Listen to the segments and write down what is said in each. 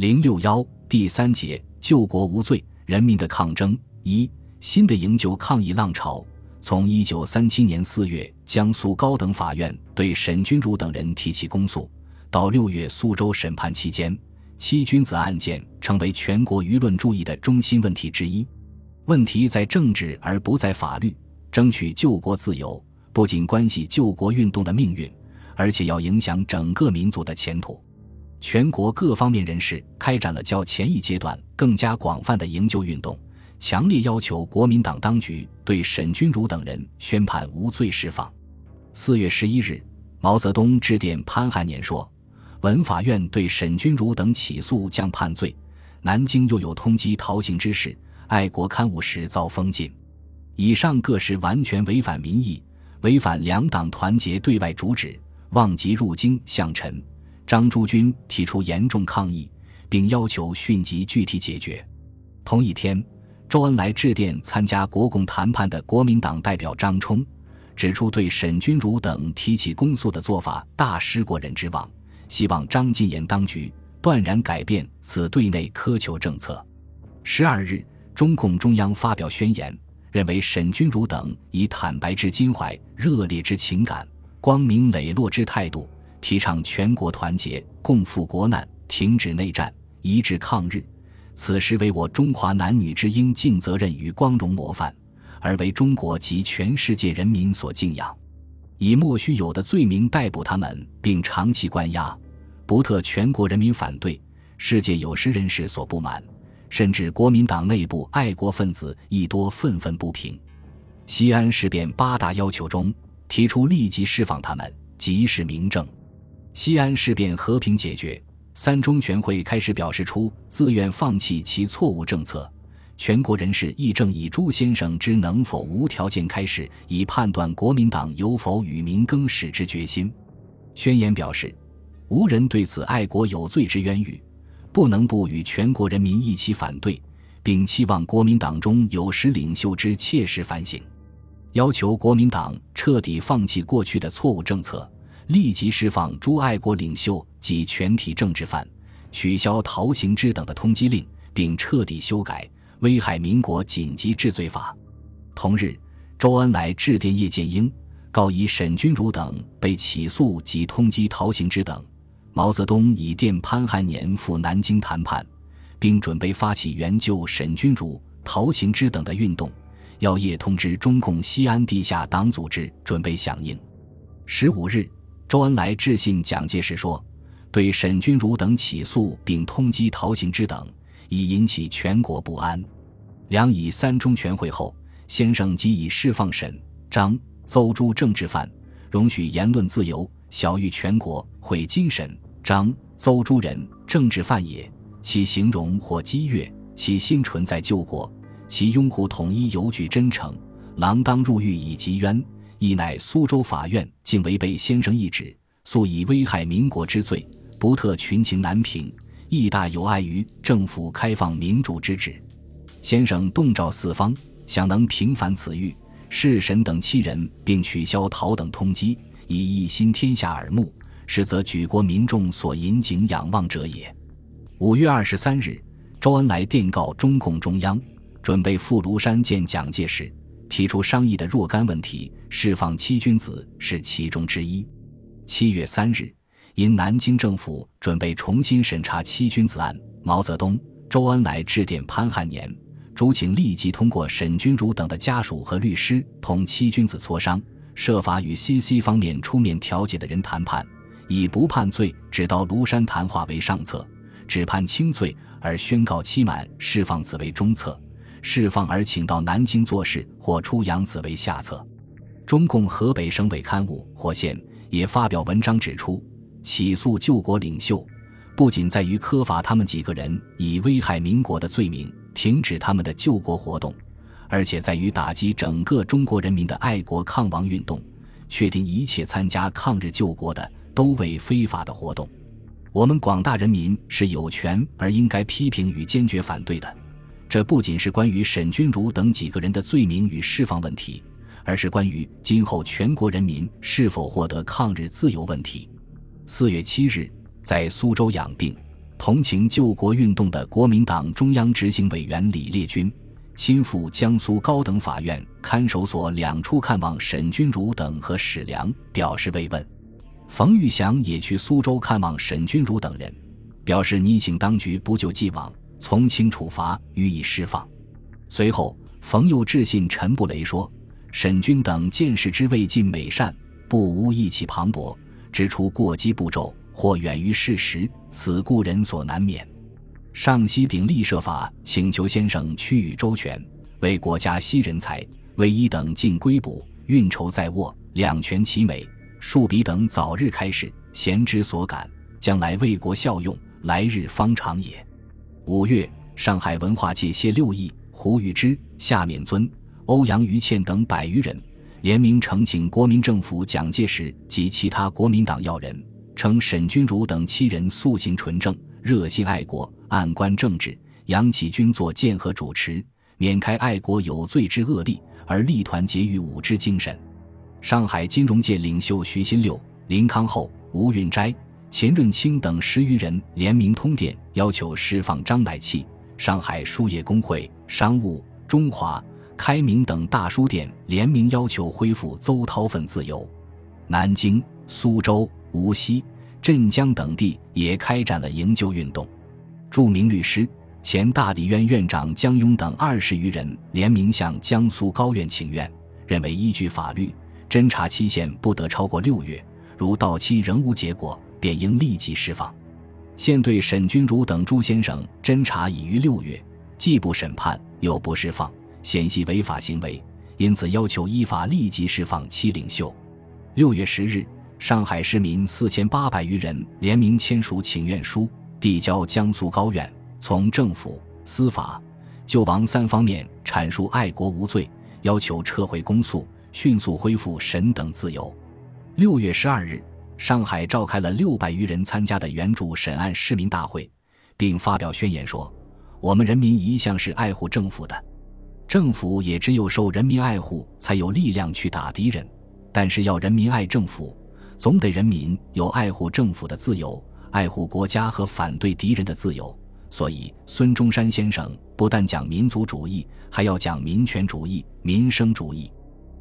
零六幺第三节救国无罪，人民的抗争一新的营救抗议浪潮。从一九三七年四月，江苏高等法院对沈钧儒等人提起公诉，到六月苏州审判期间，七君子案件成为全国舆论注意的中心问题之一。问题在政治而不在法律，争取救国自由不仅关系救国运动的命运，而且要影响整个民族的前途。全国各方面人士开展了较前一阶段更加广泛的营救运动。强烈要求国民党当局对沈钧儒等人宣判无罪释放。四月十一日，毛泽东致电潘汉年说：“文法院对沈钧儒等起诉将判罪，南京又有通缉逃刑之事，爱国刊物时遭封禁。以上各事完全违反民意，违反两党团结对外主旨，妄极入京向陈、张诸军提出严重抗议，并要求迅即具体解决。”同一天。周恩来致电参加国共谈判的国民党代表张冲，指出对沈钧儒等提起公诉的做法大失国人之望，希望张晋言当局断然改变此对内苛求政策。十二日，中共中央发表宣言，认为沈钧儒等以坦白之襟怀、热烈之情感、光明磊落之态度，提倡全国团结、共赴国难、停止内战、一致抗日。此时为我中华男女之应尽责任与光荣模范，而为中国及全世界人民所敬仰。以莫须有的罪名逮捕他们，并长期关押，不特全国人民反对，世界有识人士所不满，甚至国民党内部爱国分子亦多愤愤不平。西安事变八大要求中提出立即释放他们，即是明证。西安事变和平解决。三中全会开始表示出自愿放弃其错误政策，全国人士亦正以朱先生之能否无条件开始，以判断国民党有否与民更始之决心。宣言表示，无人对此爱国有罪之冤狱，不能不与全国人民一起反对，并期望国民党中有识领袖之切实反省，要求国民党彻底放弃过去的错误政策。立即释放诸爱国领袖及全体政治犯，取消陶行知等的通缉令，并彻底修改《危害民国紧急治罪法》。同日，周恩来致电叶剑英，告以沈钧儒等被起诉及通缉陶行知等。毛泽东已电潘汉年赴南京谈判，并准备发起援救沈钧儒、陶行知等的运动，要叶通知中共西安地下党组织准备响应。十五日。周恩来致信蒋介石说：“对沈钧儒等起诉并通缉逃行之等，已引起全国不安。两以三中全会后，先生即已释放沈、张、邹诸政治犯，容许言论自由，晓谕全国，会今沈、张、邹诸人政治犯也，其形容或激越，其心存在救国，其拥护统一犹具真诚，锒当入狱以及冤。”亦乃苏州法院竟违背先生意旨，素以危害民国之罪，不特群情难平，亦大有碍于政府开放民主之旨。先生动召四方，想能平反此狱，弑神等七人，并取消陶等通缉，以一新天下耳目，实则举国民众所引颈仰望者也。五月二十三日，周恩来电告中共中央，准备赴庐山见蒋介石。提出商议的若干问题，释放七君子是其中之一。七月三日，因南京政府准备重新审查七君子案，毛泽东、周恩来致电潘汉年，主请立即通过沈钧儒等的家属和律师同七君子磋商，设法与西西方面出面调解的人谈判，以不判罪只到庐山谈话为上策，只判轻罪而宣告期满释放此为中策。释放而请到南京做事或出洋子为下策。中共河北省委刊物或县也发表文章指出，起诉救国领袖，不仅在于苛罚他们几个人以危害民国的罪名，停止他们的救国活动，而且在于打击整个中国人民的爱国抗亡运动，确定一切参加抗日救国的都为非法的活动。我们广大人民是有权而应该批评与坚决反对的。这不仅是关于沈钧儒等几个人的罪名与释放问题，而是关于今后全国人民是否获得抗日自由问题。四月七日，在苏州养病，同情救国运动的国民党中央执行委员李烈钧亲赴江苏高等法院看守所两处看望沈钧儒等和史良，表示慰问。冯玉祥也去苏州看望沈钧儒等人，表示拟请当局不救既往，从轻处罚，予以释放。随后，冯又致信陈布雷说：“沈钧等见识之未尽美善，不无义气磅礴，指出过激步骤。”或远于事实，此故人所难免。上西鼎立设法请求先生屈予周全，为国家惜人才，为一等尽归补，运筹在握，两全其美。庶彼等早日开始，贤之所感，将来为国效用，来日方长也。五月，上海文化界谢六义、胡玉芝、夏勉尊、欧阳余倩等百余人联名呈请国民政府蒋介石及其他国民党要人。称沈钧儒等七人素行纯正，热心爱国，暗观政治。杨启军作谏和主持，免开爱国有罪之恶例，而力团结于武之精神。上海金融界领袖徐新六、林康厚、吴允斋、秦润清等十余人联名通电，要求释放张乃器。上海书业工会、商务、中华、开明等大书店联名要求恢复邹韬奋自由。南京、苏州。无锡、镇江等地也开展了营救运动。著名律师、前大理院院长江庸等二十余人联名向江苏高院请愿，认为依据法律，侦查期限不得超过六月，如到期仍无结果，便应立即释放。现对沈钧儒等朱先生侦查已于六月，既不审判又不释放，显系违法行为，因此要求依法立即释放七领袖。六月十日。上海市民四千八百余人联名签署请愿书，递交江苏高院，从政府、司法、救亡三方面阐述爱国无罪，要求撤回公诉，迅速恢复沈等自由。六月十二日，上海召开了六百余人参加的援助审案市民大会，并发表宣言说：“我们人民一向是爱护政府的，政府也只有受人民爱护，才有力量去打敌人。但是要人民爱政府。”总得人民有爱护政府的自由，爱护国家和反对敌人的自由。所以，孙中山先生不但讲民族主义，还要讲民权主义、民生主义。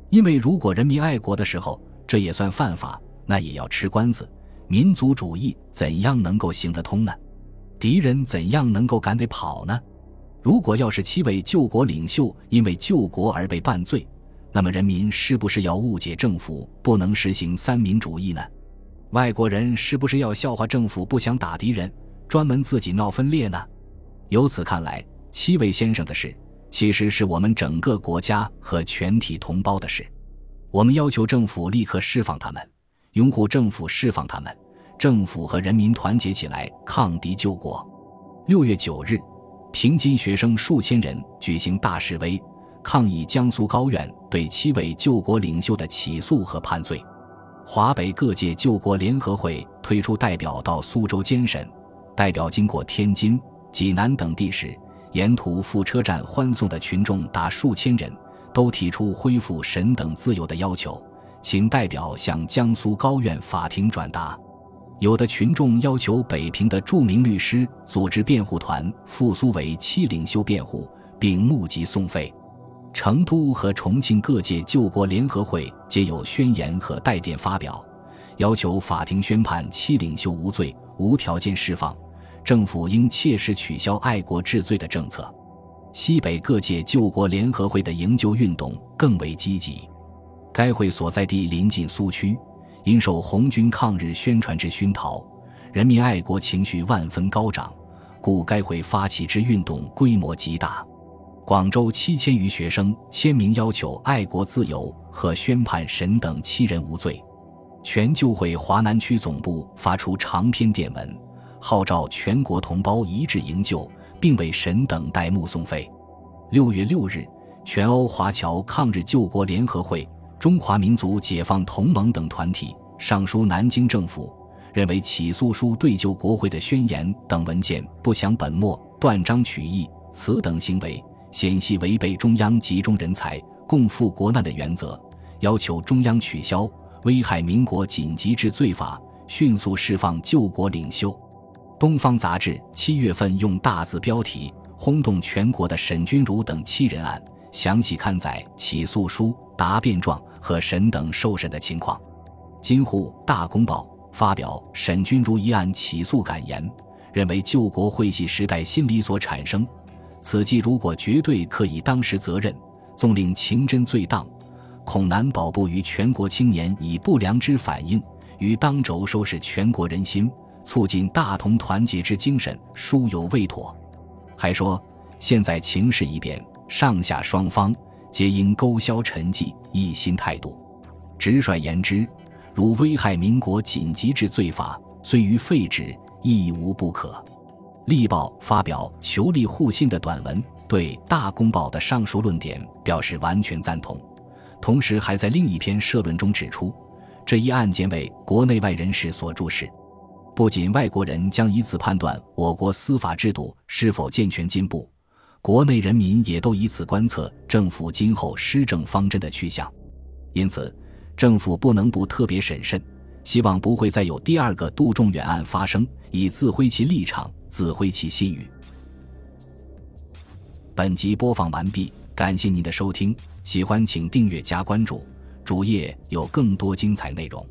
因为如果人民爱国的时候，这也算犯法，那也要吃官司。民族主义怎样能够行得通呢？敌人怎样能够赶得跑呢？如果要是七位救国领袖因为救国而被办罪，那么，人民是不是要误解政府不能实行三民主义呢？外国人是不是要笑话政府不想打敌人，专门自己闹分裂呢？由此看来，七位先生的事，其实是我们整个国家和全体同胞的事。我们要求政府立刻释放他们，拥护政府释放他们，政府和人民团结起来抗敌救国。六月九日，平津学生数千人举行大示威。抗议江苏高院对七位救国领袖的起诉和判罪，华北各界救国联合会推出代表到苏州监审，代表经过天津、济南等地时，沿途赴车站欢送的群众达数千人，都提出恢复神等自由的要求，请代表向江苏高院法庭转达。有的群众要求北平的著名律师组织辩护团赴苏为七领袖辩护，并募集送费。成都和重庆各界救国联合会皆有宣言和带电发表，要求法庭宣判七领袖无罪、无条件释放，政府应切实取消爱国治罪的政策。西北各界救国联合会的营救运动更为积极。该会所在地临近苏区，因受红军抗日宣传之熏陶，人民爱国情绪万分高涨，故该会发起之运动规模极大。广州七千余学生签名要求爱国自由和宣判沈等七人无罪，全救会华南区总部发出长篇电文，号召全国同胞一致营救，并为沈等代目送费。六月六日，全欧华侨抗日救国联合会、中华民族解放同盟等团体上书南京政府，认为起诉书对救国会的宣言等文件不详本末、断章取义，此等行为。显系违背中央集中人才、共赴国难的原则，要求中央取消危害民国紧急治罪法，迅速释放救国领袖。东方杂志七月份用大字标题轰动全国的沈钧儒等七人案，详细刊载起诉书、答辩状和审等受审的情况。金沪大公报发表沈君儒一案起诉感言，认为救国会系时代心理所产生，此计如果绝对可以当时责任，纵令情真罪当，恐难保不于全国青年以不良之反应，于当轴收拾全国人心。促进大同团结之精神，殊有未妥。还说，现在情势一变，上下双方皆应勾销沉寂，一心态度。直率言之，如危害民国紧急之罪法，虽于废止，亦无不可。立报发表求利互信的短文，对大公报的上述论点表示完全赞同。同时，还在另一篇社论中指出，这一案件为国内外人士所注视。不仅外国人将以此判断我国司法制度是否健全进步，国内人民也都以此观测政府今后施政方针的去向。因此，政府不能不特别审慎，希望不会再有第二个杜仲远案发生，以自毁其立场，自毁其信誉。本集播放完毕，感谢您的收听，喜欢请订阅加关注，主页有更多精彩内容。